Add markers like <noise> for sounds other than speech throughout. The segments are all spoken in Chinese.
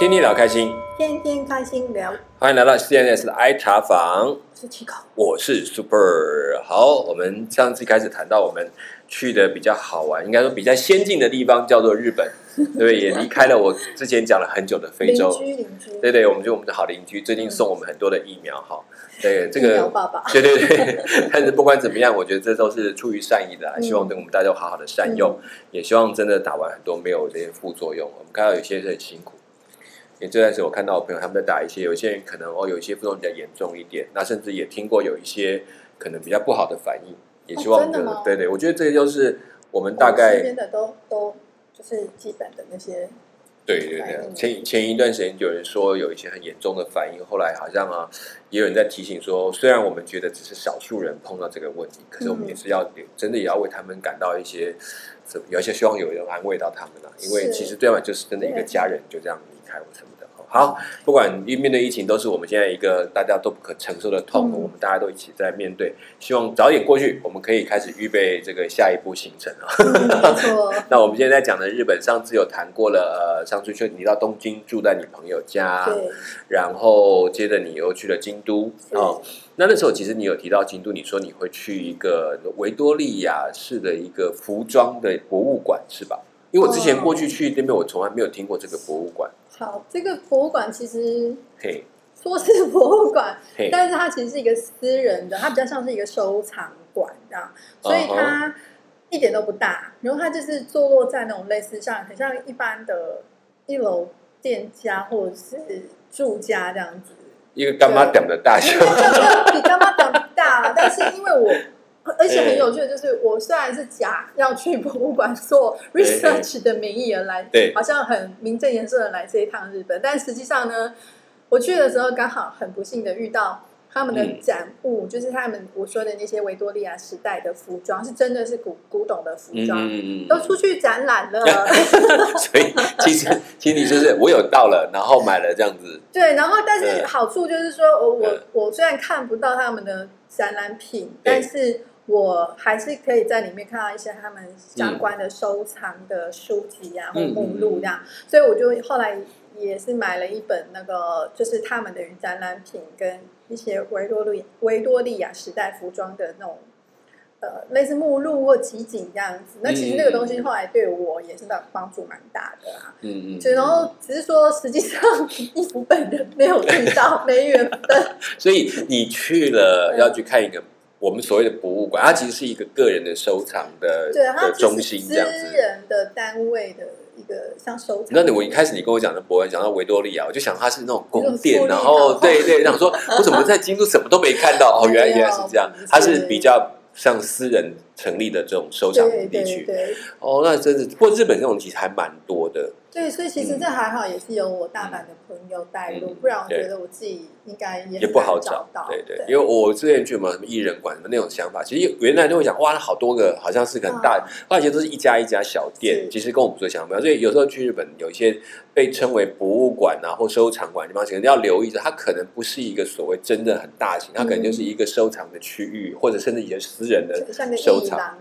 天天聊开心，天天开心聊，欢迎来到 CNS 的 I 茶房，我是 Super。好，我们上次开始谈到我们去的比较好玩，应该说比较先进的地方叫做日本，对 <laughs> 不对？也离开了我之前讲了很久的非邻洲。居邻居，对对，我们就我们的好邻居，最近送我们很多的疫苗哈。对这个，爸爸，对对对，<laughs> 但是不管怎么样，我觉得这都是出于善意的希望对我们大家好好的善用，也希望真的打完很多没有这些副作用。我们看到有些是很辛苦，也这段时间我看到我朋友他们在打一些，有些人可能哦有一些副作用比较严重一点，那甚至也听过有一些可能比较不好的反应，也希望对对，我觉得这些就是我们大概身概边的都都就是基本的那些，对对对，前前一段时间有人说有一些很严重的反应，后来好像啊，也有人在提醒说，虽然我们觉得只是少数人碰到这个问题，可是我们嗯也是要、真的也要为他们感到一些，有一些希望有人安慰到他们啊，因为其实对方就是真的一个家人就这样离开我什么的。好，不管面对疫情，都是我们现在一个大家都不可承受的痛，嗯我们大家都一起在面对，希望早点过去，我们可以开始预备这个下一步行程啊。<laughs> 那我们现在在讲的日本，上次有谈过了，呃，上次去你到东京住在你朋友家，对，然后接着你又去了京都。那那时候其实你有提到京都，你说你会去一个维多利亚式的一个服装的博物馆，是吧？因为我之前哦过去去那边，我从来没有听过这个博物馆。好，这个博物馆其实嘿，说是博物馆，嘿，但是它其实是一个私人的，它比较像是一个收藏馆这样，所以嗯它一点都不大。然后它就是坐落在那种类似像很像一般的一楼店家或者是住家这样子，一个干妈点的大小，比干妈讲大，但是因为我。而且很有趣的就是，我虽然是假要去博物馆做 <laughs> research 的名义而来，对。好像很名正言顺的来这一趟日本，但实际上呢，我去的时候刚好很不幸的遇到他们的嗯。展物，就是他们我说的那些维多利亚时代的服装，是真的是古古董的服嗯装，嗯嗯。都出去展览了。<laughs> 所以其实其实你就是我有到了，然后买了这样子，对，然后但是嗯好处就是说，我我嗯。我虽然看不到他们的展览品，但是我还是可以在里面看到一些他们嗯相关的收藏的书籍啊，或嗯目录这样，所以我就后来也是买了一本那个，就是他们的展览品跟一些维多利维多利亚时代服装的那种。呃，类似目录或集锦这样子，那其实那个东西后来对我也是帮帮助蛮大的啊。嗯嗯，就然后只是说，实际上衣服本人没有遇到，没缘分。<laughs> 所以你去了嗯要去看一个我们所谓的博物馆，它其实是一个个人的收藏的对，它的中心这样子。人的单位的一个像收藏。那你我一开始你跟我讲的博物馆，讲到维多利亚，我就想它是那种宫殿，然后堂对对，想说我怎么在京都什么都没看到？<laughs> 哦，原来原来是这样，它是比较像私人成立的这种收藏对对地区。对哦，那真是，不过日本这种其实还蛮多的。对，所以其实这还好，也是有我大阪的朋友带路，嗯不然我觉得我自己应该也也不好找到。，对对，因为我之前去嘛，什么艺人馆什么那种想法，其实原来就会想，哇，那好多个，好像是个很大，后来其实都是一家一家小店，其实跟我们说想法，所以有时候去日本有一些被称为博物馆啊或收藏馆的地方，其实要留意着，它可能不是一个所谓真的很大型，它可能就是一个收藏的区域，或者甚至一些私人的收藏。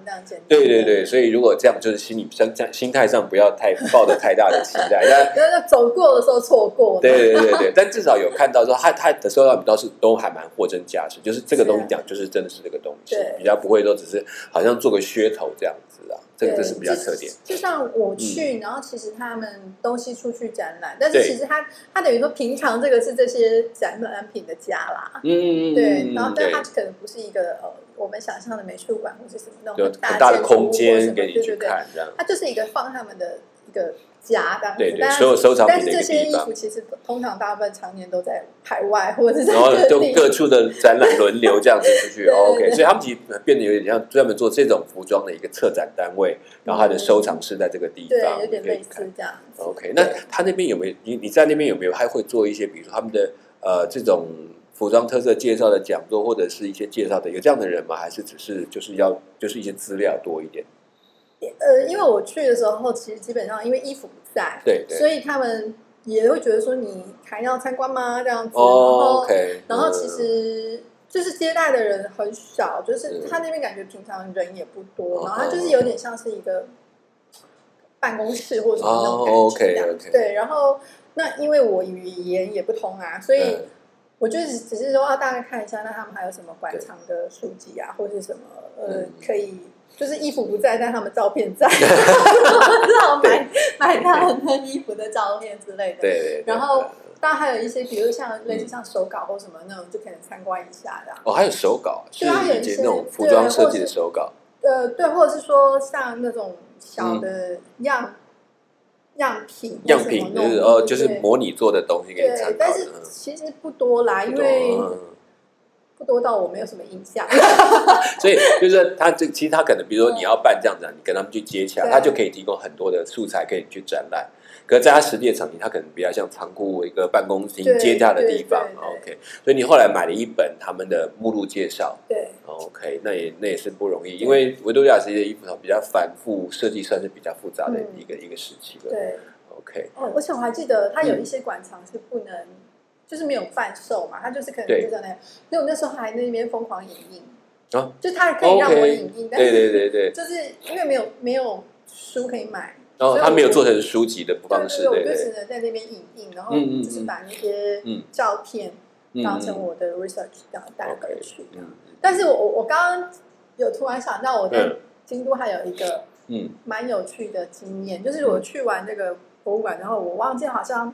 对对对，所以如果这样，就是心理心心态上不要太 <laughs> 抱的太大的期待，那 <laughs> 然后走过的时候错过了。对对对对，但至少有看到说，他他的收到比倒是都还蛮货真价实，就是这个东西讲，就是真的是这个东西，比较不会说只是好像做个噱头这样子啊，这个这是比较特点。就。像我去，然后其实他们东西出去展览，但是其实他他等于说平常这个是这些展览品的家啦。嗯，对，然后但对它可能不是一个呃我们想象的美术馆或者什么那种很大的空建筑物或什么间给你去看这样。它就是一个放他们的一个家这样子。对对所有收藏品但是的一个地方这些衣服其实通常大部分常年都在海外或者是在然后就各处的展览轮流这样子出去 <laughs> 对对，OK，所以他们其实变得有点像专门做这种服装的一个策展单位，然后他的收藏是在这个地对，方，有点类似这样子。OK，那他那边有没有你你在那边有没有还会做一些，比如说他们的呃这种服装特色介绍的讲座，或者是一些介绍的，有这样的人吗？还是只是就是要就是一些资料多一点？呃，因为我去的时候，其实基本上因为衣服不在，对对。所以他们也会觉得说你还要参观吗？这样子，然哦后然后其嗯实就是接待的人很少，就是是。他那边感觉平常人也不多，哦。然后他就是有点像是一个办公室或者什么那种感哦觉对，然后那因为我语言也不通啊，所以嗯。我就是只是说要大概看一下，那他们还有什么馆藏的书籍啊，或是什么呃嗯。可以。就是衣服不在，但他们照片在，<laughs> 至少买买他们的衣服的照片之类的。对对对。然后当然还有一些，比如像类似像手稿或什么那种，就可能参观一下的。哦，还有手稿，是对啊有一些那种服装设计的手稿。呃，对，或者是说像那种小的样、样品、样品就是哦，就是模拟做的东西给你参对，但是。其实不多啦，因为嗯不多到我没有什么印象。<laughs> 所以就是他这其实他可能，比如说你要办这样子，你跟他们去接洽，他就可以提供很多的素材给你去展览。可是在他实地的场景，他可能比较像仓库一个办公厅接洽的地方。OK，所以你后来买了一本他们的目录介绍。对，OK，那也那也是不容易，因为维多利亚时期的衣服比较繁复，设计算是比较复杂的嗯一个、一个时期了。对，OK，哦，而且我还记得它有嗯一些馆藏是不能，就是没有贩售嘛，他就是可能就在那样。所以我那时候还在那边疯狂影印，啊就它可以让我影印，但是对对对对，<laughs> 就是因为没有没有书可以买，然后他没有做成书籍的对方式，对，我就对。对只能在那边影印，然后就是把那些嗯。照片嗯当成我的 research 这样带回去。嗯但是我我我刚刚有突然想到，我在嗯。京都还有一个嗯。蛮有趣的经验，就是我去完这个博物馆，然后我忘记好像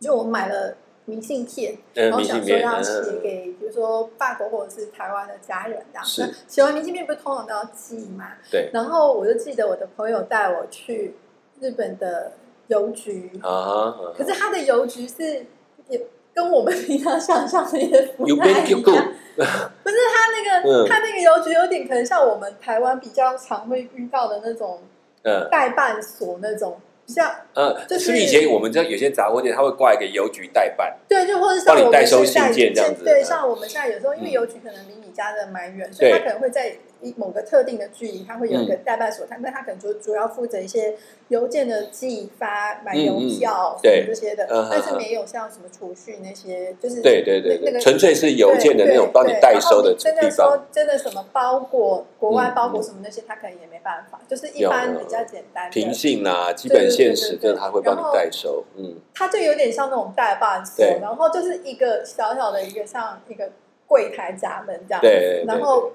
就我买了明信片，然嗯，后想说要嗯。写给比如说法国或者是台湾的家人这样。是。那写完明信片不是通常都要寄吗？对。然后我就记得我的朋友带我去日本的邮局，啊哈，可是他的邮局是也跟我们平常想象的也不太一样。<laughs> 不是他那个，嗯。他那个邮局有点可能像我们台湾比较常会遇到的那种嗯。代办所那种，像嗯，就是是以前我们知道有些杂货店，他会挂一个邮局代办，对，就或者像帮你我们代收信件这样子对，嗯。像我们现在有时候因为嗯。邮局可能离你家的蛮远，所以他可能会在一某个特定的距离，他会有一个代办所，他那他可能就主要负责一些邮件的寄发、买邮票这些的嗯，但是没有像什么储蓄那些，就是对对对对，那个纯粹是邮件的那种帮你代收的真的说，真的什么包裹、国外嗯包裹什么那些，他可能也没办法，就是一般比较简单的平信啊、基本现实，对对对对这他会帮你代收，嗯，他就有点像那种代办所，然后就是一个小小的一个像一个柜台闸门这样，对然后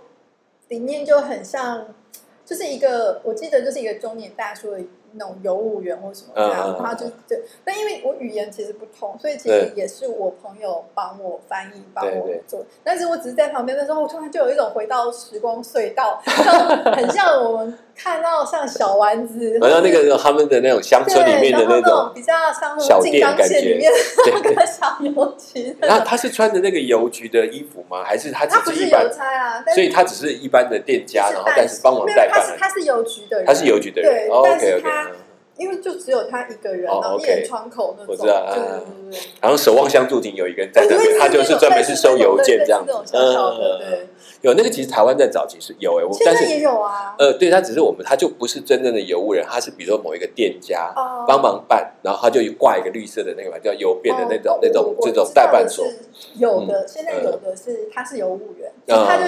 里面就很像，就是一个我记得就是一个中年大叔的那种邮务员或什么这样，嗯嗯嗯然后就对，但因为我语言其实不通，所以其实也是我朋友帮我翻译帮我做，但是我只是在旁边的时候，我突然就有一种回到时光隧道，像 <laughs> 很像我们看到像小丸子，好像那个他们的那种乡村里面的对然后那种，比较像那小店感觉那个小邮局那他是穿着那个邮局的衣服吗？还是他他不是一般邮？差啊，所以他只是一般的店家，然后但是帮忙代办。他是他是邮局的人，他是邮局的人但是因为就只有他一个人，哦然后一 OK 窗口那种，我知道。然后守望相助亭有一个人在那边，他就是专门是收邮件这样子嗯，对，有那个其实台湾在早期是有哎，我但是也有啊。呃，对他只是我们他就不是真正的邮务人，他是比如说某一个店家哦。帮忙办，然后他就挂一个绿色的那个叫邮便的那种哦那种我这种代办所，有的，嗯现在有的是他是邮务员，嗯他就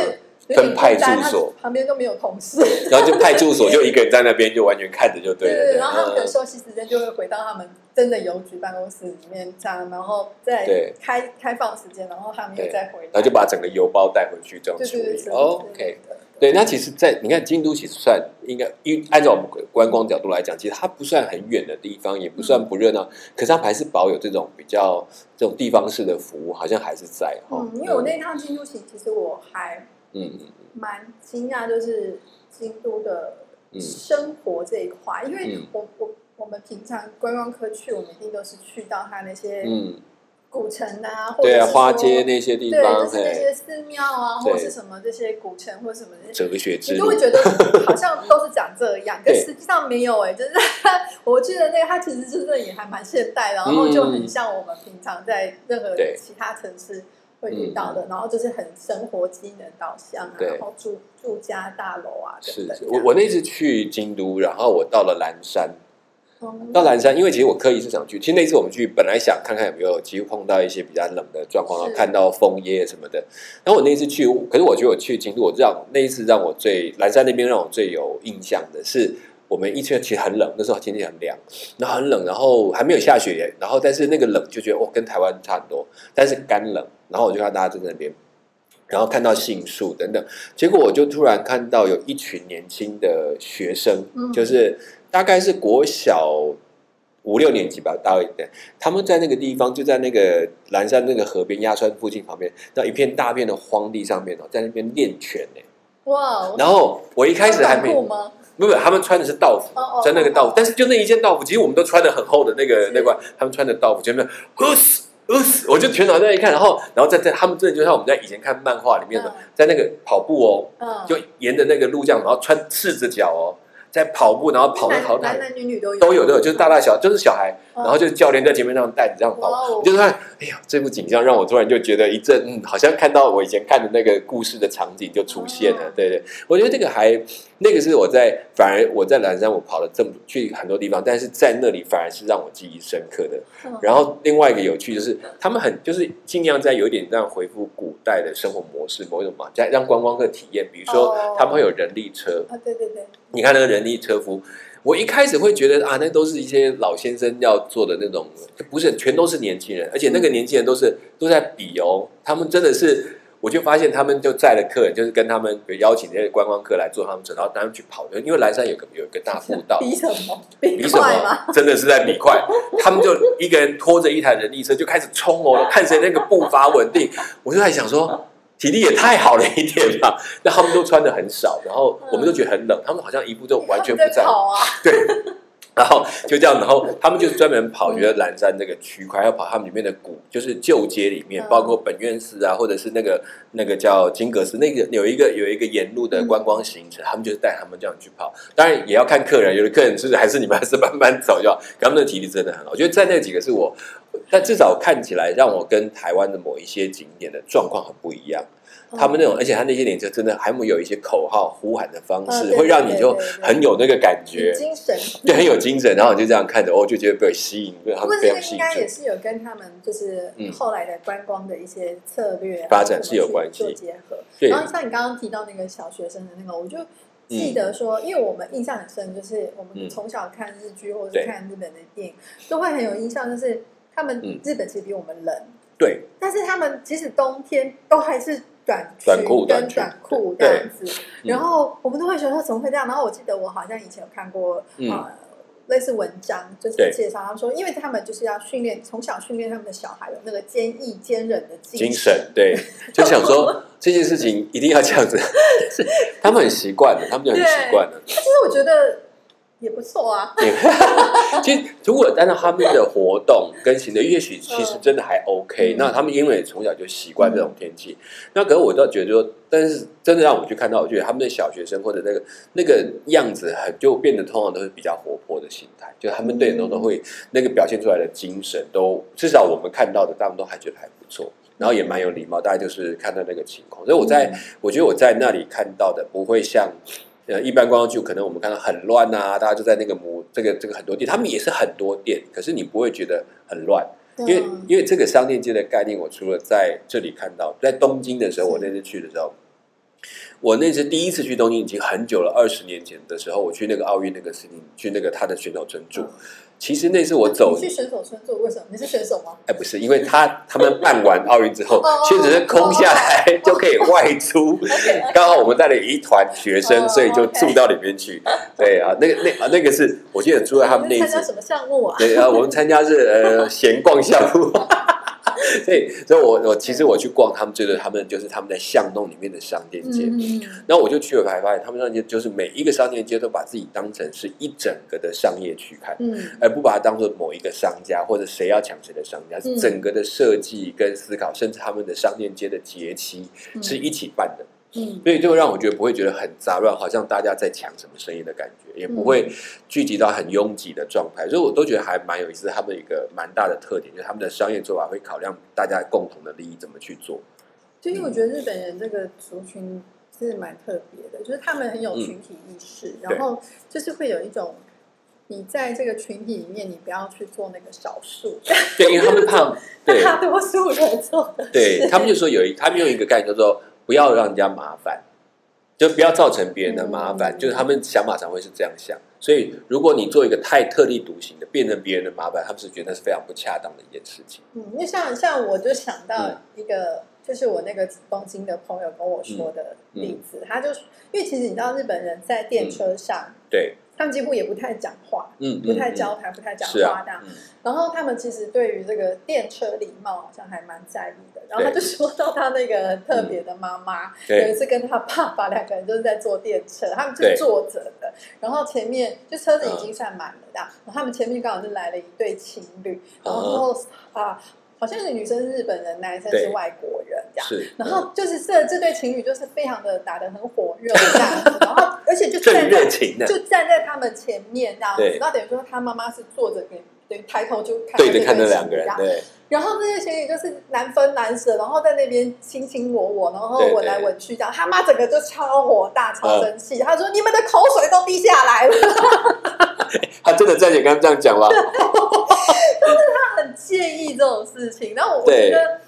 分派孤单他驻所旁边都没有同事。<laughs> 然后就派出所就一个人在那边就完全看着就对了。对对，然后他们可能嗯休息时间就会回到他们真的邮局办公室里面这样，然后再对开开放时间，然后他们又再回来，然后就把整个邮包带回去这样处理。OK，对，那其实在，你看京都，其实算应该，因为按照我们观光角度来讲，其实它不算很远的地方，也不算不热闹，可是它还是保有这种比较这种地方式的服务，好像还是在哈。嗯，因为我那趟京都行，其实我还嗯嗯蛮惊讶，就是京都的嗯生活这一块，因为嗯我我我们平常观光客去，我们一定都是去到它那些嗯，古城啊，或者啊，花街那些地方对，方，就是那，些寺庙啊，或者是什么这些古城或者什么的，哲学之你就会，觉得好像都是讲这样，<laughs> 可实际上没有哎、就是 <laughs> 我记得那个它其实就是也还蛮现代的，然后就很像我们平常在任何其他城市会遇到的，然后就是很生活机能导向啊，然后住住家大楼啊等等。我我那次去京都，然后我到了岚山，嗯到岚山，因为其实我刻意是想去，其实那次我们去本来想看看有没有机会碰到一些比较冷的状况，然后看到枫叶什么的。然后我那次去，可是我觉得我去京都，我让那一次让我最岚山那边让我最有印象的是，我我们一去其实很冷，那时候天气很凉，然后很冷，然后还没有下雪，然后但是那个冷就觉得哦，跟台湾差很多，但是干冷，然后我就看大家在那边，然后看到杏树等等，结果我就突然看到有一群年轻的学生，嗯就是大概是国小。五六年级吧，大一点。他们在那个地方，就在那个蓝山那个河边鸭川附近旁边，那一片大片的荒地上面哦，在那边练拳呢。哇，然后我一开始还没？没有，他们穿的是道服，哦哦穿那个道服，但是就那一件道服，其实我们都穿的很厚的那个那块，他们穿的道服前面，呃死呃死，我就全脑袋一看，然后然后在在他们真的就像我们在以前看漫画里面的，嗯。在那个跑步哦，嗯，就沿着那个路这样，然后穿赤着脚哦，在跑步，然后跑的男好大男男女女都有。都有都有，就是大大小就是小孩，嗯然后就是教练在前面这样带着这样跑，我就看，哎呀，这部景象让我突然就觉得一阵，嗯，好像看到我以前看的那个故事的场景就出现了。哦。对对，我觉得这个还那个是我在反而我在南山我跑了这么去很多地方，但是在那里反而是让我记忆深刻的。嗯。然后另外一个有趣就是他们很就是尽量在有一点让回复古代的生活模式，某一种嘛，在让观光客体验，比如说哦。他们会有人力车，啊，对对对，你看那个人力车夫，我一开始会觉得啊，那都是一些老先生要做的那种，不是全都是年轻人，而且那个年轻人都是都在比哦，他们真的是，我就发现他们就载了客人，就是跟他们有邀请这些观光客来坐他们车，然后他们去跑，因为蓝山有个有一个大步道。<laughs> 比什么？比比什？么？真的是在比快，他们就一个人拖着一台人力车就开始冲哦，看谁那个步伐稳定。我就在想说，体力也太好了一点吧。<laughs> 那他们都穿的很少，然后我们都觉得很冷，他们好像一步就完全不在对，然后就这样，然后他们就专门跑，觉得蓝山那个区块要跑他们里面的古，就是旧街里面，嗯包括本院寺啊，或者是那个那个叫金阁寺，那个有一个有一个沿路的观光行程，他们就是带他们这样去跑。当然也要看客人，有的客人是还是你们还是慢慢走就好，他们的体力真的很好。我觉得在那几个是我，但至少看起来让我跟台湾的某一些景点的状况很不一样。他们那种，而且他那些脸就真的还会有一些口号呼喊的方式，会让你就对对对。很有那个感觉。很。精神，对很有精神，然后你就这样看着，哦，就觉得被吸引，被他们非这个应常吸引应。该也是有跟他们就是嗯。后来的观光的一些策略啊发展是有关系。做结合。对。然后像你刚刚提到那个小学生的那个，我就记得说，因为我们印象很深，就是我嗯。们从小看日剧或者是看日本的电影，都会很有印象，就是他们嗯。日本其实比我们冷，对，但是他们即使冬天都还是短裙短裤短裙跟短裤这样子，嗯然后我们都会觉得说怎么会这样？然后我记得我好像以前有看过嗯呃类似文章，就是介绍他们说，因为他们就是要训练从小训练他们的小孩有那个坚毅坚韧的精神。神，对，<laughs> 就想说这件事情一定要这样子，<laughs> 他们很习惯的，他们就很习惯了。其实我觉得也不错啊，对其实如果按照他们的活动跟行的，也许其实真的还 OK、嗯。那他们因为从小就习惯这种天气，那可是我倒觉得说，但是真的让我去看到，我觉得他们的小学生或者那个那个样子，很就变得通常都是比较活泼的心态，就他们对人都都会那个表现出来的精神都，至少我们看到的，他们都还觉得还不错。然后也蛮有礼貌，大概就是看到那个情况，所以我在、嗯。我觉得我在那里看到的不会像呃一般观光区，可能我们看到很乱啊，大家就在那个模这个这个很多店，他们也是很多店，可是你不会觉得很乱，因为嗯因为这个商店街的概念，我除了在这里看到，在东京的时候，我那次去的时候。我那次第一次去东京已经很久了，二十年前的时候，我去那个奥运那个事情，去那个他的选手村住。其实那次我走你去选手村住，为什么？你是选手吗？哎，不是，因为他他们办完奥运之后哦，确实是空下来就可以外出。刚好我们带了一团学生，哦所以就住到里面去。对啊，那个那啊那个是我记得住在他们那一次，参加什么项目啊？对啊，我们参加是呃闲逛项目。<laughs> 对，所以我我其实我去逛他们这个，他们就是他们在巷弄里面的商店街。嗯，然后我就去了，才发现他们商店街就是每一个商店街都把自己当成是一整个的商业区看。嗯而不把它当做某一个商家或者谁要抢谁的商家，整个的设计跟思考，甚至他们的商店街的节期嗯是一起办的，嗯。所以就会让我觉得不会觉得很杂乱，好像大家在抢什么生意的感觉，也不会聚集到很拥挤的状态，所以我都觉得还蛮有意思。他们一个蛮大的特点就是他们的商业做法会考量大家共同的利益怎么去做。就因为我觉得日本人这个族群是蛮特别的，就是他们很有群体意识，然后就是会有一种你在这个群体里面，你不要去做那个少数，对，因为他们怕 <laughs> 对。大多数人做对他们就说有一，他们用一个概念叫做不要让人家麻烦。就不要造成别人的麻烦，嗯就是他们想法常会是这样想。所以，如果你做一个太特立独行的，变成别人的麻烦，他们是觉得那是非常不恰当的一件事情。嗯，那像像我就想到嗯一个，就是我那个东京的朋友跟我说的例子，他就因为其实你知道日本人在电车上，对，他们几乎也不太讲话，嗯，不太嗯交谈，不太讲话这样。嗯。然后他们其实对于这个电车礼貌好像还蛮在意的。然后他就说到他那个特别的妈妈，有一，次跟他爸爸两个人就是在坐电车，他们就坐着的，然后前面就车子已经算满了这样，然后他们前面刚好就来了一对情侣，然后啊，好像是女生是日本人，男生是外国人这样。是，然后就是这这对情侣就是非常的打得很火热这样子，<laughs> 然后而且就站在就站在他们前面这样子对，然后等于说他妈妈是坐着给等于抬头就看对着看这那两个人，对然后这些情侣就是难分难舍，然后在那边卿卿我我，然后对对吻来吻去，这样他妈整个就超火大、嗯超生气。他说：“你们的口水都滴下来了。<laughs> 他真的站起来跟他们这样讲吗？”他很介意这种事情。然后我对觉得，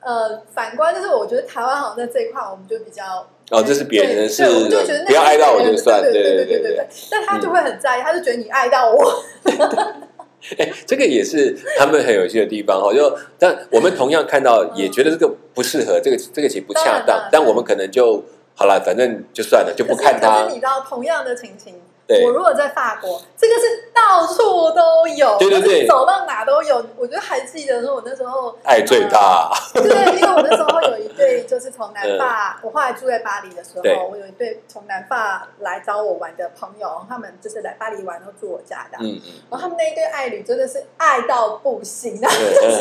呃，反观就是我觉得台湾好像在这一块我们就比较。哦，这是别人的事对对，我们就觉得那不要爱到我就算，对对对对对对。但他就会很在意，他就觉得你爱到我，<laughs> <laughs> 哎，这个也是他们很有趣的地方哈。就但我们同样看到，也觉得这个不适合，这个这个其实不恰当但我们可能就好了，反正就算了，就不看他可是。你知道，同样的情形，对我如果在法国，这个是到处都有，对对对就是走到哪都有。我就还记得说，我那时候爱最大，呃对，因为我那时候有一对，就是从南 <laughs> 法，我后来住在巴黎的时候，我有一对从南法来找我玩的朋友，他们就是来巴黎玩，然后住我家的。嗯嗯，然后他们那一对爱侣真的是爱到不行啊！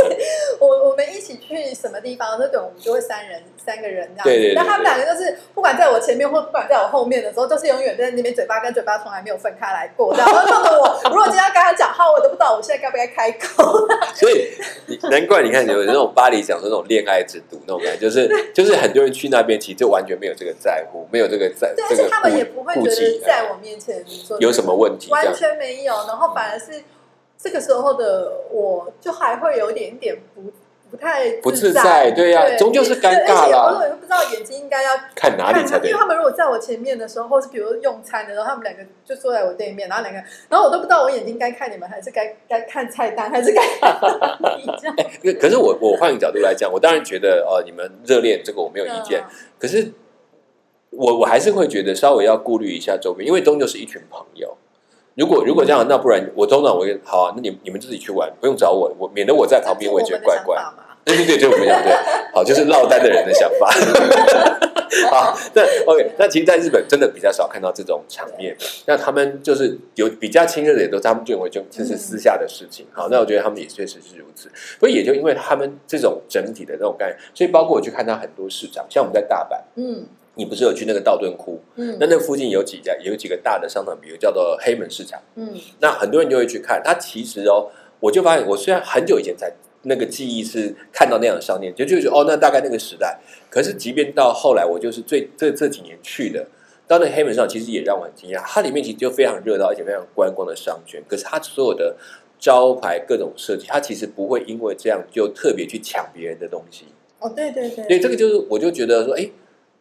<laughs> 我我们一起去什么地方，那种我们就会三人三个人这样子。对对对但他们两个就是不管在我前面或不管在我后面的时候，都是永远在那边嘴巴跟嘴巴从来没有分开来过。然后弄得我 <laughs> 如果今天要跟他讲话，我都不知道我现在该不该开口。所以难怪你看有那种巴黎讲的那种恋爱制度那种感觉，就是 <laughs> 就是很多人去那边其实就完全没有这个在乎，没有这个在对，而这个且他们也不会觉得在我面前说有什么问题完。全没有，然后反而是这个时候的我，就还会有一点点不不太不自在，对呀终究是尴尬啦对而且有时候也不知道眼睛应该要看哪里才对因为？他们如果在我前面的时候，或是比如用餐的时候，他们两个就坐在我对面，然后两个，然后我都不知道我眼睛该看你们，还是该该看菜单，还是该 <laughs> 看你这样。可可是我我换个角度来讲，我当然觉得呃你们热恋这个我没有意见，嗯可是我我还是会觉得稍微要顾虑一下周边，因为终究是一群朋友。如果如果这样，那不然我通常我会好啊，那你你们自己去玩，不用找我，我免得我在旁边，我也觉得怪怪。嘛。对对对，就我们讲对，<laughs> 好，就是落单的人的想法。<laughs> 好，那 OK，那其实，在日本真的比较少看到这种场面。那他们就是有比较亲热的，也都他们认为就这是私下的事情。好，那我觉得他们也确实是如此。所以也就因为他们这种整体的那种概念，所以包括我去看到很多市场，像我们在大阪，嗯你不是有去那个道顿窟？嗯那那附近有几家，有几个大的商场，比如叫做黑门市场。嗯那很多人就会去看。它其实哦，我就发现，我虽然很久以前才那个记忆是看到那样的商店，就就觉得哦，那大概那个时代。可是即便到后来，我就是最这这几年去的，到那个黑门上，其实也让我很惊讶。它里面其实就非常热闹，而且非常观光的商圈。可是它所有的招牌各种设计，它其实不会因为这样就特别去抢别人的东西。哦，对对对，对，这个就是我就觉得说，哎。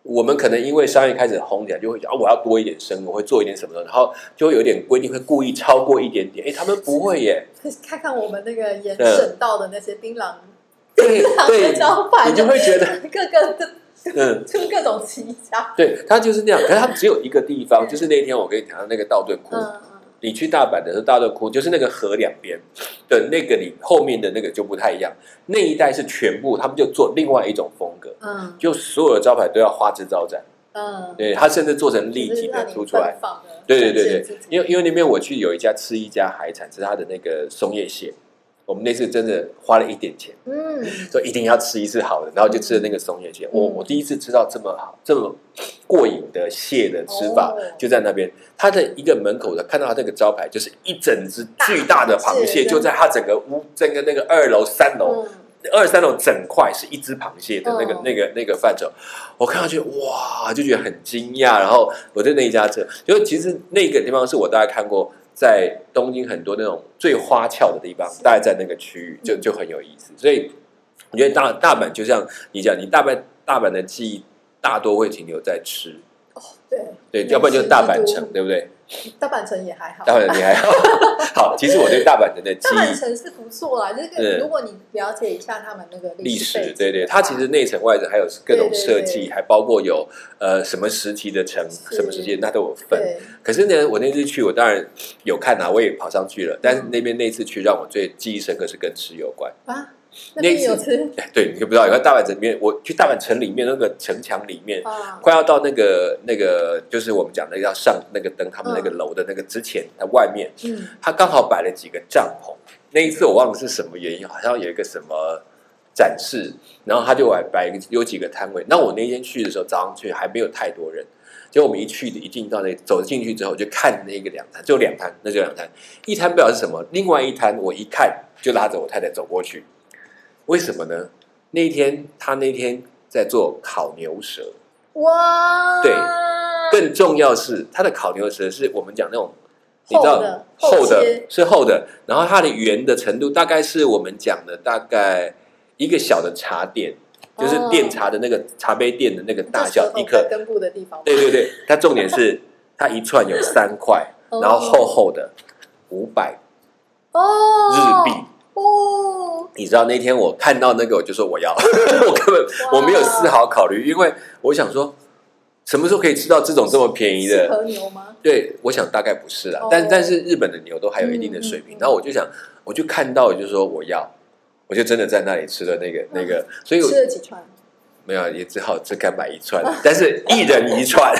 我们可能因为商业开始红起来，就会讲啊，我要多一点生意，我会做一点什么的，然后就会有点规定，会故意超过一点点。哎，他们不会耶，看看我们那个延伸到的那些槟榔对槟榔的对，招牌，你就会觉得，各个的嗯，出各种奇招。对，他就是那样。可是他只有一个地方，就是那天我跟你讲的那个道顿窟。嗯嗯你去大阪的时候，大热窟就是那个河两边的那个里后面的那个就不太一样，那一带是全部他们就做另外一种风格，嗯。就所有的招牌都要花枝招展。嗯，对，他甚至做成立体的凸出来。放对对对对。因为因为那边我去有一家吃一家海产，是它的那个松叶蟹，我们那次真的花了一点钱，嗯。说一定要吃一次好的，然后就吃了那个松叶蟹。我我第一次吃到这么好、这么过瘾的蟹的吃法，哦。就在那边。它的一个门口的看到它那个招牌，就是一整只巨大的螃蟹，大螃蟹就在它整个屋、整个那个二楼、三楼、嗯。二三楼整块是一只螃蟹的那个、嗯。那个那个范畴，我看上去哇，就觉得很惊讶。然后我在那一家吃，就其实那个地方是我大概看过在东京很多那种最花俏的地方，大概在那个区域就嗯。就很有意思。所以我觉得大大阪就像你讲，你大阪大阪的记忆大多会停留在吃，哦对，对，要不然就是大阪城，对不对？大阪城也还好。大阪城也还好，好，其实我对大阪城的记大阪忆城是不错啦，这对个如果你了解一下他们那个历史，史对对，它其实内城外城还有各种设计，对还包括有呃什么时期的城，什么时期那都有分。可是呢，我那次去，我当然有看啊，我也跑上去了。但是那边那次去让我最记忆深刻是跟吃有关。啊，那那边有次 <laughs> 对，你可不知道，有个大阪城里面，我去大阪城里面那个城墙里面，啊，快要到那个那个，就是我们讲的要上那个灯，他们那个楼的那个之前，它外面，嗯，他刚好摆了几个帐篷。那一次我忘了是什么原因，好像有一个什么展示，然后他就摆摆有几个摊位。那我那天去的时候，早上去还没有太多人。结果我们一去一进到那走进去之后，就看那个两摊，只有两摊，那就两摊。一摊不知道是什么，另外一摊我一看就拉着我太太走过去。为什么呢？那一天他那天在做烤牛舌，哇，对更重要是他的烤牛舌是我们讲那种，你知道厚的厚厚的是厚的，然后它的圆的程度大概是我们讲的大概一个小的茶点，就是哦电茶的那个茶杯垫的那个大小一颗。根部的地方，对对对，它重点是 <laughs> 它一串有三块，哦然后厚厚的五百哦，日币。哦，你知道那天我看到那个，我就说我要，<laughs> 我根本我没有丝毫考虑，因为我想说什么时候可以吃到这种这么便宜的？和牛吗？对，我想大概不是啦，哦但但是日本的牛都还有一定的水平。然后我就想，我就看到，我就说我要，我就真的在那里吃了那个那个，所以我吃了几串？没有也只好只敢买一串，<laughs> 但是一人一串，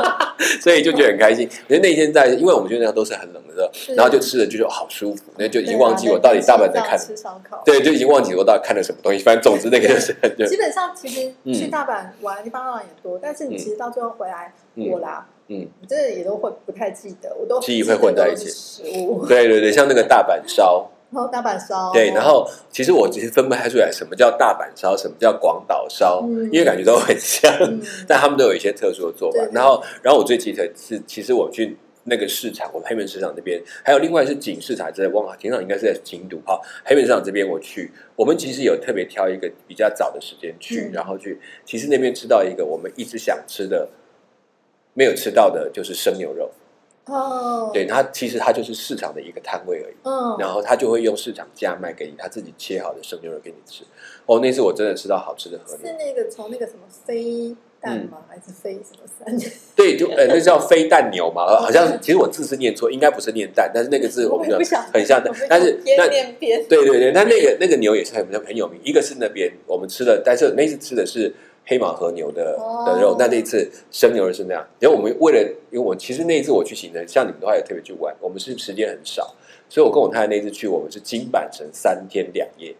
<laughs> 所以就觉得很开心。因为那天在，因为我们觉得那都是很冷的时候，然后就吃了就觉得好舒服，那就已经忘记我到底大阪在看，吃烧烤。对，就已经忘记我到底看了什么东西。反正总之那个就是 <laughs> 基本上其实嗯。去大阪玩的地方当然也多，但是你其实到最后回来，嗯我啦，嗯，你真的也都会不太记得，我都记忆会混在一起。食物，对对对，像那个大阪烧，然后大阪烧，对，然后其实我其实分不太出来什么叫大阪烧，什么叫广岛烧，嗯。因为感觉都很像，嗯。<laughs> 但他们都有一些特殊的做法。然后，然后我最记得是，其实我去那个市场，我们黑门市场那边，还有另外是景市场，在忘了，景市场应该是在京都。好，黑门市场这边我去，我们其实有特别挑一个比较早的时间去，嗯。然后去，其实那边吃到一个我们一直想吃的。没有吃到的就是生牛肉，哦，对，它其实它就是市场的一个摊位而已。嗯，然后他就会用市场价卖给你，他自己切好的生牛肉给你吃。哦，那次我真的吃到好吃的和是，那个从那个什么飞蛋嗯吗？还是飞什么山？对，就呃那叫飞蛋牛嘛，<laughs> 呃好像其实我字是念错，应该不是念蛋，但是那个字我们就很像的但是那对对对，那那个那个牛也是很很有名，一个是那边我们吃的，但是那次吃的是黑毛和牛的哦的肉，那那一次生牛肉是那样。然后我们为了，因为我其实那一次我去行程，像你们的话也特别去玩，我们是时间很少，所以我跟我太太那一次去，我们是金板城三天两夜。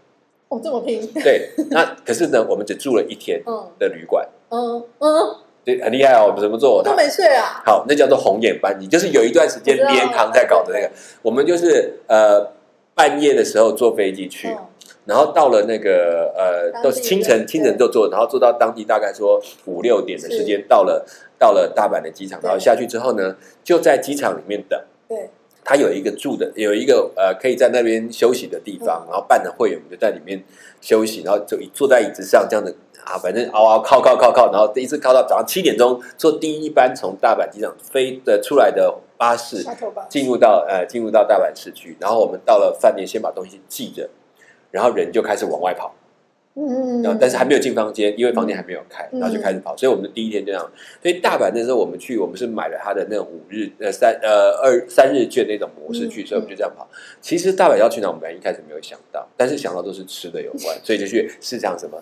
哦，这么拼，对，那可是呢，我们只住了一天嗯的旅馆，嗯嗯，对，很厉害哦。我们怎么做？都没睡啊，好，那叫做红眼班机，就是有一段时间我知道联航在搞的那个。我们就是呃半夜的时候坐飞机去，嗯然后到了那个呃都是清晨清晨就坐，然后坐到当地大概说五六点的时间，到了到了大阪的机场，然后下去之后呢，就在机场里面等。对，他有一个住的，有一个呃可以在那边休息的地方，嗯。然后办了会员我们就在里面休息，然后就坐在椅子上这样子啊，反正嗷嗷靠靠靠靠，然后一直靠到早上七点钟，坐第一班从大阪机场飞的出来的巴士，进入到呃进入到大阪市区，然后我们到了饭店，先把东西寄着，然后人就开始往外跑，嗯然后但是还没有进房间，因为房间还没有开，嗯。然后就开始跑，所以我们的第一天就这样。所以大阪那时候我们去，我们是买了他的那种五日呃三呃二三日券那种模式去，嗯所以我们就这样跑。其实大阪要去哪，我们本来一开始没有想到，但是想到都是吃的有关，<laughs> 所以就去市场什么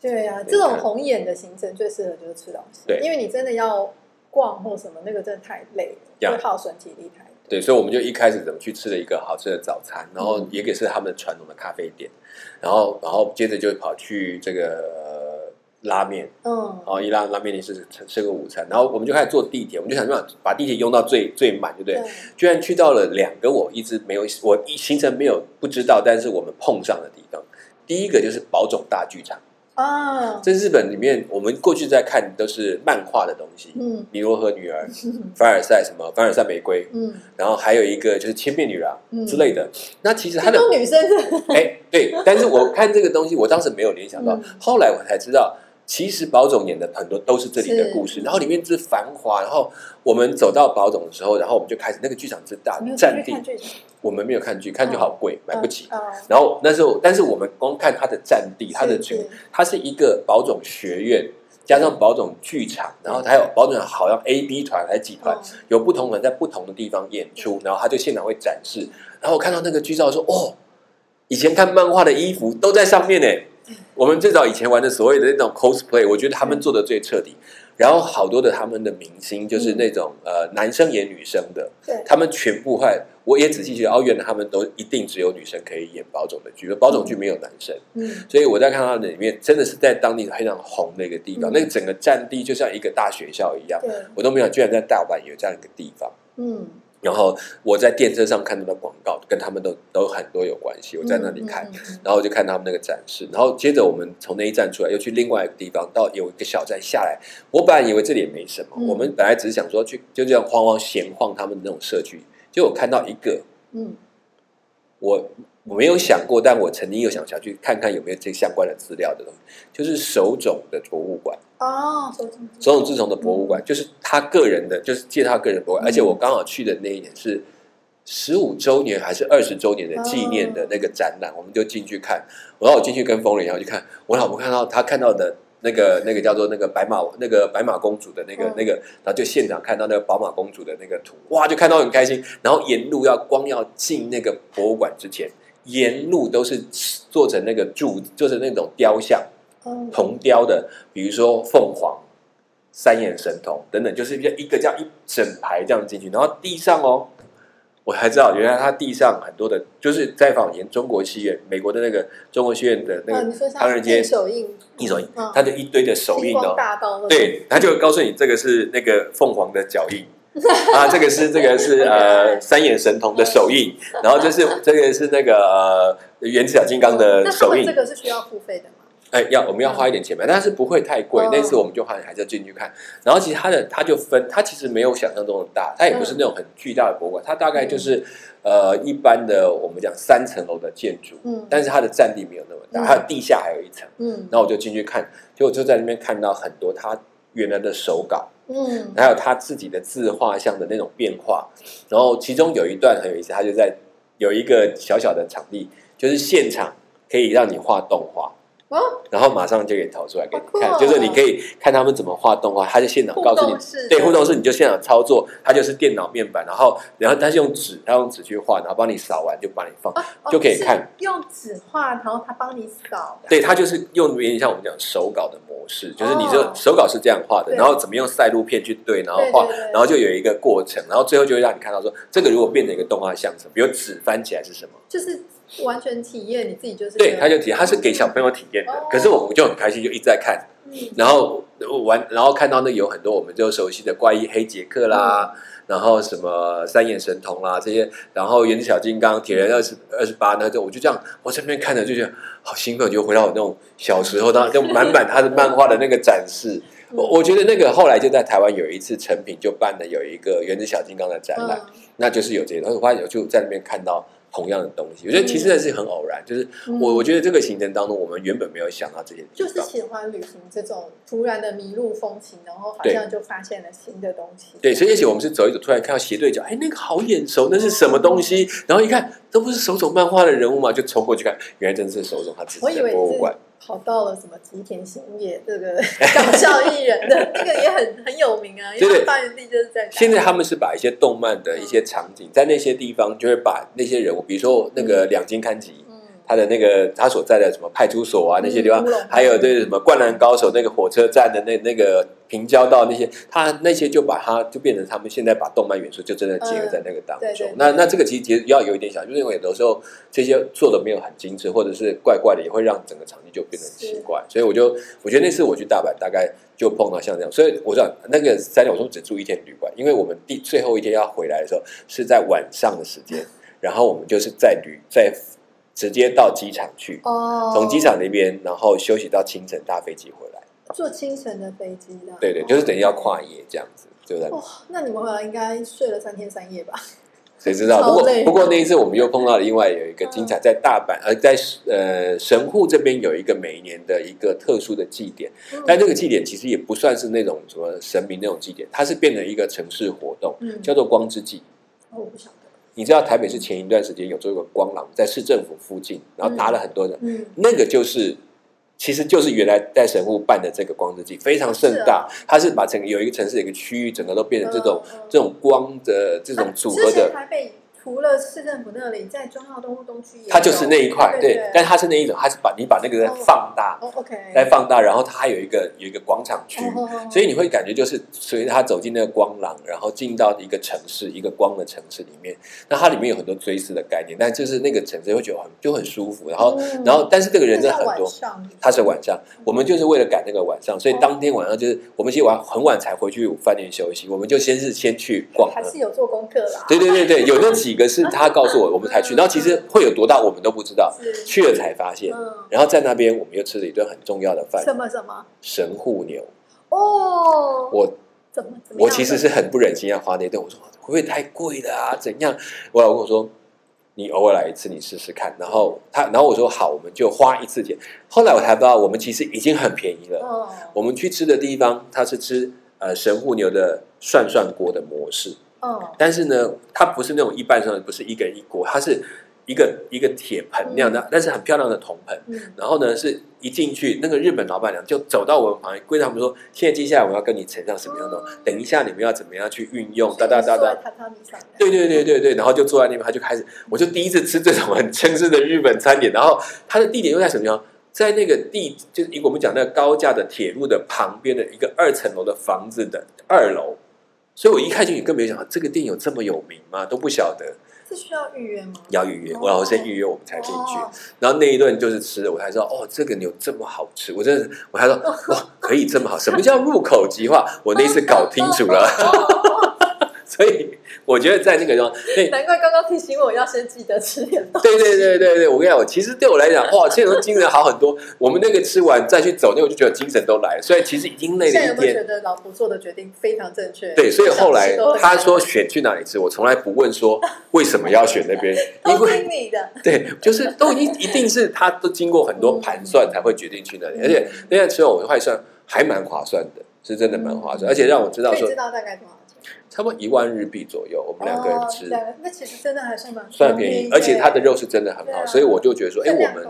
对呀，对这种红眼的行程最适合就是吃东西，对。因为你真的要逛或什么，那个真的太累了，会耗损体力。对，所以我们就一开始怎么去吃了一个好吃的早餐，然嗯后也给是他们传统的咖啡店，然后然后接着就跑去这个、呃拉面，嗯然后一拉拉面店是吃吃个午餐，然后我们就开始坐地铁，我们就想办法把地铁用到最最满，对不对？对，居然去到了两个我一直没有我一行程没有不知道，但是我们碰上的地方。第一个就是宝冢大剧场，啊，在日本里面，我们过去在看都是漫画的东西，嗯米罗和女儿、<laughs> 凡尔赛什么凡尔赛玫瑰，嗯。然后还有一个就是千面女郎嗯。之类的。那其实他的女生的，哎，对，但是我看这个东西，我当时没有联想到嗯，后来我才知道，其实宝总演的很多都是这里的故事，然后里面之繁华，然后我们走到宝总的时候，然后我们就开始那个剧场之大占地我们没有看剧，看剧好贵，买不起。嗯。然后那时候，但是我们光看它的占地，它的整个是，它是一个宝总学院，加上宝总剧场，然后还有宝总好像 A、B 团还是几团，嗯有不同人在不同的地方演出，然后他就现场会展示。然后我看到那个剧照说，哦，以前看漫画的衣服都在上面呢。我们最早以前玩的所谓的那种 cosplay，我觉得他们做的最彻底。然后好多的他们的明星就是那种、呃男生演女生的，对，他们全部换。我也仔细觉得，哦，原来他们都一定只有女生可以演宝总的剧，宝总剧没有男生。嗯，所以我在看到那里面，真的是在当地非常红的一个地方，嗯那个整个占地就像一个大学校一样，对，我都没有，居然在大阪有这样一个地方。嗯，然后我在电车上看到的广告，跟他们都都很多有关系。我在那里看，然后我就看他们那个展示，然后接着我们从那一站出来，又去另外一个地方，到有一个小站下来。我本来以为这里也没什么，嗯我们本来只是想说去就这样晃晃闲晃他们那种社区，结果看到一个嗯，我我没有想过，但我曾经有想想去看看有没有这相关的资料的东西，就是手冢的博物馆，哦，手冢治手冢治虫的博物馆，就是他个人的，就是借他个人博物馆，嗯而且我刚好去的那一年是十五周年还是二十周年的纪念的那个展览，我们就进去看，然后我进去跟风人然后去看，我老婆看到她看到的。那个那个叫做那个白马那个白马公主的那个、嗯那个，然后就现场看到那个宝马公主的那个图，哇，就看到很开心。然后沿路要光要进那个博物馆之前，沿路都是做成那个柱，做成那种雕像，嗯铜雕的，比如说凤凰、三眼神童等等，就是一个这样一整排这样进去，然后地上哦，我才知道原来他地上很多的，就是在仿沿中国戏院，美国的那个中国戏院的那哦，个唐人街印手印，一手印嗯，它就一堆的手印哦，对，他就告诉你这个是那个凤凰的脚印。啊，这个是这个是呃 <laughs> 三眼神童的手印，然后这是这个是那个呃原子小金刚的手印这，个是需要付费的吗？哎，要我们要花一点钱买，但是不会太贵哦。那次我们就还还是要进去看，然后其实它的它就分，它其实没有想象中的大，它也不是那种很巨大的博物馆，它大概就是呃一般的我们讲三层楼的建筑，嗯，但是它的占地没有那么大，嗯它的地下还有一层。嗯然后我就进去看，结果就在那边看到很多他原来的手稿，嗯还有他自己的自画像的那种变化。然后其中有一段很有意思，他就在有一个小小的场地，就是现场可以让你画动画。哦，然后马上就给投出来给你看，哦。就是你可以看他们怎么画动画，他就现场告诉你对，互动式你就现场操作，它就是电脑面板，然后然后他是用纸，他用纸去画，然后帮你扫完就帮你放，哦就可以看，用纸画，然后他帮你扫，对，他就是用有点像我们讲手稿的模式，就是你这哦手稿是这样画的，对。然后怎么用赛璐片去对，然后画然后就有一个过程，然后最后就会让你看到说，这个如果变成一个动画像什么，比如纸翻起来是什么，就是完全体验你自己就是对，他就体验，他是给小朋友体验的哦，可是我们就很开心，就一直在看，嗯。然后玩，然后看到那有很多我们就熟悉的怪异黑杰克啦。嗯。然后什么三眼神童啦这些，然后原子小金刚、铁人二十二十八，那就我就这样，我这边看着就觉得好兴奋，就回到我那种小时候，当然就满满他的漫画的那个展示。我我觉得那个后来就在台湾有一次成品就办了有一个原子小金刚的展览，嗯。那就是有这些，然后我发现我就在那边看到同样的东西，我觉得其实那是很偶然，就是嗯我我觉得这个行程当中，我们原本没有想到这些地就是。喜欢旅行这种突然的迷路风情，然后好像就发现了新的东西。对，所以而且我们是走一走，突然看到斜对角，哎，那个好眼熟，那是什么东西？然后一看，都不是手冢漫画的人物嘛，就冲过去看，原来真的是手冢他自己的我以为你是博物馆。跑到了什么吉田兴业这个 <laughs> 搞笑艺人的那个也很很有名啊，因为他发源地就是在现在他们是把一些动漫的一些场景，在那些地方就会把那些人物，比如说那个两金刊吉，嗯他的那个他所在的什么派出所啊那些地方还有对什么灌篮高手那个火车站的那那个平交道那些，他那些就把它就变成他们现在把动漫元素就真的结合在那个当中。那那这个其实也要有一点想，就是因为有的时候这些做的没有很精致，或者是怪怪的，也会让整个场地就变得很奇怪。所以我就我觉得那次我去大阪大概就碰到像这样，所以我知道那个三天我说只住一天旅馆，因为我们第最后一天要回来的时候是在晚上的时间，然后我们就是在旅在直接到机场去。哦，从机场那边，然后休息到清晨搭飞机回来。坐清晨的飞机的，对对，就是等于要跨夜这样子，对不对。哇，那你们回来应该睡了三天三夜吧？谁知道？不过不过那一次我们又碰到了另外有一个精彩，在大阪呃在呃神户这边有一个每一年的一个特殊的祭典，嗯但这个祭典其实也不算是那种什么神明那种祭典，它是变成一个城市活动，嗯叫做光之祭。哦我不晓得，你知道台北市前一段时间有做一个光廊，在市政府附近，然后搭了很多人，嗯，那个就是。其实就是原来在神户办的这个光之祭，非常盛大。它是把整个有一个城市的一个区域，整个都变成这种、这种光的这种组合的，台北除了市政府那里，在中澳东路东区它就是那一块，对对。但是它是那一种，它是把你把那个再放大，哦，OK，再放大，然后它还有一个有一个广场区，所以你会感觉就是随着他走进那个光廊，然后进到一个城市，一个光的城市里面，那它里面有很多追思的概念，但就是那个城市会觉得很就很舒服，然后、嗯然后但是这个人真的很多晚。上它是晚上，我们就是为了赶那个晚上，所以当天晚上就是我们其实晚很晚才回去饭店休息，我们就先是先去逛还是有做功课啦，对对对对，有那几个是他告诉我，我们才去。然后其实会有多大，我们都不知道，去了才发现。嗯，然后在那边，我们又吃了一顿很重要的饭什么什么——神户牛。哦，我怎么怎么我其实是很不忍心要花那顿，我说会不会太贵了啊？怎样？我老公说，你偶尔来一次，你试试看。然后他，然后我说好，我们就花一次钱。后来我才知道，我们其实已经很便宜了。哦我们去吃的地方，他是吃呃神户牛的涮涮锅的模式。哦但是呢，它不是那种一般上不是一个人一锅，它是一个一个铁盆那样的，但是很漂亮的铜盆。嗯然后呢，是一进去，那个日本老板娘就走到我们旁边，跪他们说：“现在接下来我要跟你呈上什么样的等一下你们要怎么样去运用，哒哒哒哒。”对对对对对，然后就坐在那边，他就开始，我就第一次吃这种很正式的日本餐点。然后它的地点又在什么地方？在那个地，就是以我们讲那个高架的铁路的旁边的一个二层楼的房子的二楼。所以我一看进去，更没有想到这个店有这么有名吗？都不晓得是需要预约吗？要预约，哦我老师先预约我们才进去。哦然后那一顿就是吃的，我才知道哦，这个牛这么好吃，我真的，我还说哇，可以这么好，什么叫入口即化？我那次搞清楚了，<laughs> 所以我觉得在那个地方，对难怪刚刚提醒我要先记得吃点东西。对对对对对，我跟你讲，我其实对我来讲，哇，现在都精神好很多。我们那个吃完再去走，那我就觉得精神都来了。所以其实已经累现在有了一天，没有觉得老婆做的决定非常正确？对，所以后来他说选去哪里吃，我从来不问说为什么要选那边，<laughs> 因都为听你的，<laughs> 对，就是都一一定是他都经过很多盘算才会决定去那里，嗯而且那天吃完我就还算还蛮划算的，是真的蛮划算，而且让我知道说知道大概多少钱？差不多一万日币左右，我们两个人吃哦那其实真的还算蛮算便宜，而且它的肉是真的很好，啊所以我就觉得说，哎，我们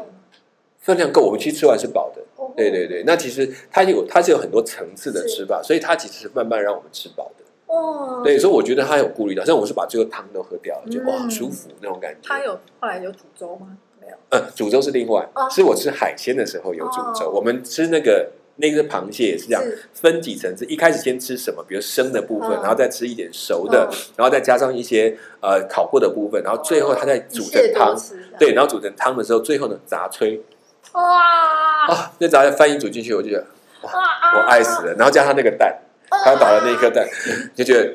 分量够我们其实吃完是饱的。哦对对对，那其实它有它是有很多层次的吃法，所以它其实是慢慢让我们吃饱的。哦，对，所以我觉得他有顾虑到，像我是把这个汤都喝掉了，就哇嗯舒服那种感觉。他有后来有煮粥吗？没有。呃，煮粥是另外哦，是我吃海鲜的时候有煮粥。哦我们吃那个那个螃蟹也是这样，分几层次。一开始先吃什么，比如生的部分，嗯。然后再吃一点熟的，嗯。然后再加上一些呃烤过的部分，然后最后它再煮成汤。对，然后煮成汤的时候，最后呢杂炊。哇。啊，那杂翻译煮进去，我就觉得哇，我爱死了。然后加上那个蛋，刚打的那一颗蛋，就觉得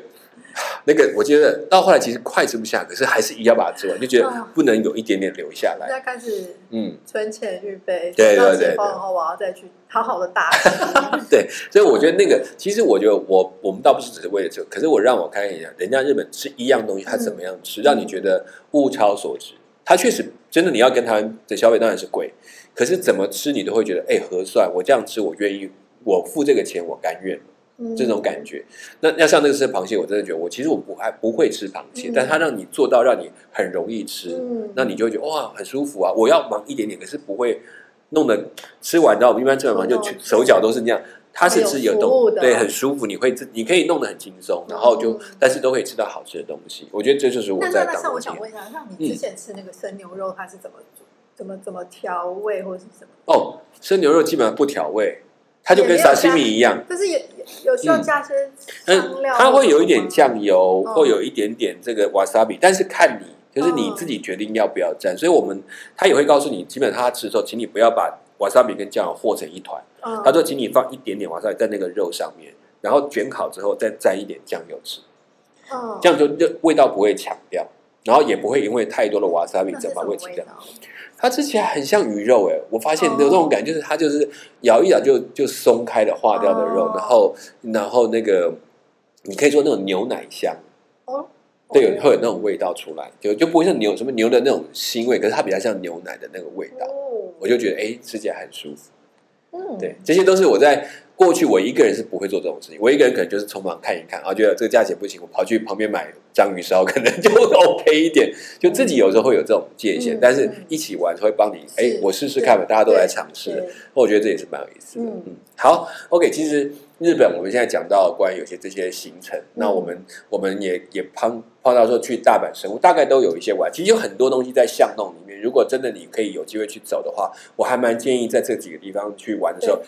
那个，我觉得到后来其实快吃不下，可是还是一定要把它吃完，就觉得嗯不能有一点点留下来。现在开始嗯，存钱预备，对对到对解封后我要再去好好的打。<laughs> 对，所以我觉得那个，其实我觉得我我们倒不是只是为了这个，可是我让我看一下，人家日本吃一样东西，他怎么样吃，让你觉得物超所值。它确实真的，你要跟他们的消费当然是贵，可是怎么吃你都会觉得，哎，合算，我这样吃我愿意，我付这个钱我甘愿。嗯这种感觉。那要像那个吃螃蟹，我真的觉得我其实我不还不会吃螃蟹，嗯但它让你做到让你很容易吃，嗯那你就会觉得哇很舒服啊！我要忙一点点，可是不会弄得吃完到我们一般吃完饭就手脚都是那样。它是吃有还有服务的动对，很舒服，你会自你可以弄得很轻松，然后就、嗯但是都可以吃到好吃的东西。我觉得这就是我那在那那像我想问一下，像你之前吃那个生牛肉，它是怎么煮？怎么怎么调味或者是什么？哦，生牛肉基本上不调味，它就跟沙西米一样，可是有有有需要加些嗯香料，它会有一点酱油，嗯。会有一点点这个 wasabi，但是看你，就是你嗯自己决定要不要蘸。所以我们他也会告诉你，基本上他吃的时候，请你不要把 wasabi 跟酱油和成一团。嗯。他说，请你放一点点 wasabi 在那个肉上面，然后卷烤之后再蘸一点酱油吃，嗯。这样就就味道不会强掉，然后也不会因为太多的 wasabi 整那是什么把味清掉。它吃起来很像鱼肉哎，我发现哦有这种感觉，就是它就是咬一咬就就松开了化掉的肉，哦然后然后那个你可以说那种牛奶香。哦对，有会有那种味道出来，就就不会像牛什么牛的那种腥味，可是它比较像牛奶的那个味道，哦我就觉得哎，吃起来很舒服。嗯，对，这些都是我在过去我一个人是不会做这种事情，我一个人可能就是匆忙看一看，啊，觉得这个价钱不行，我跑去旁边买章鱼烧，可能就 OK 一点。就自己有时候会有这种界限，嗯但是一起玩会帮你，哎是，我试试看吧，大家都来尝试的，我觉得这也是蛮有意思的。嗯嗯，好，OK，其实日本我们现在讲到关于有些这些行程，那我们我们也也碰碰到说去大阪神户，大概都有一些玩。其实有很多东西在巷弄里面，如果真的你可以有机会去走的话，我还蛮建议在这几个地方去玩的时候。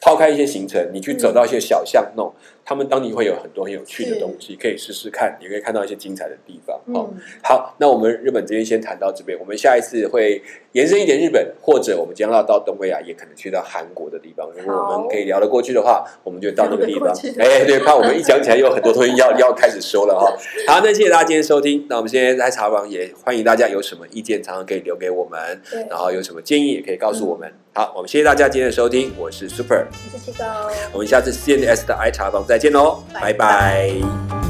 抛开一些行程，你去走到一些小巷弄，他们当地会有很多很有趣的东西，可以试试看，也可以看到一些精彩的地方。哦，嗯，好，那我们日本这边先谈到这边，我们下一次会延伸一点日本，或者我们将要到东北亚，也可能去到韩国的地方。如果我们可以聊得过去的话，我们就到那个地方哎，对，怕我们一讲起来有很多东西要要开始说了哈、<laughs> 好，那谢谢大家今天收听。那我们现在在茶房也欢迎大家有什么意见，常常可以留给我们，然后有什么建议也可以告诉我们。好，我们谢谢大家今天的收听，我是 Super，我是七高。我们下次 CNS 的爱茶房再见喽，拜。拜拜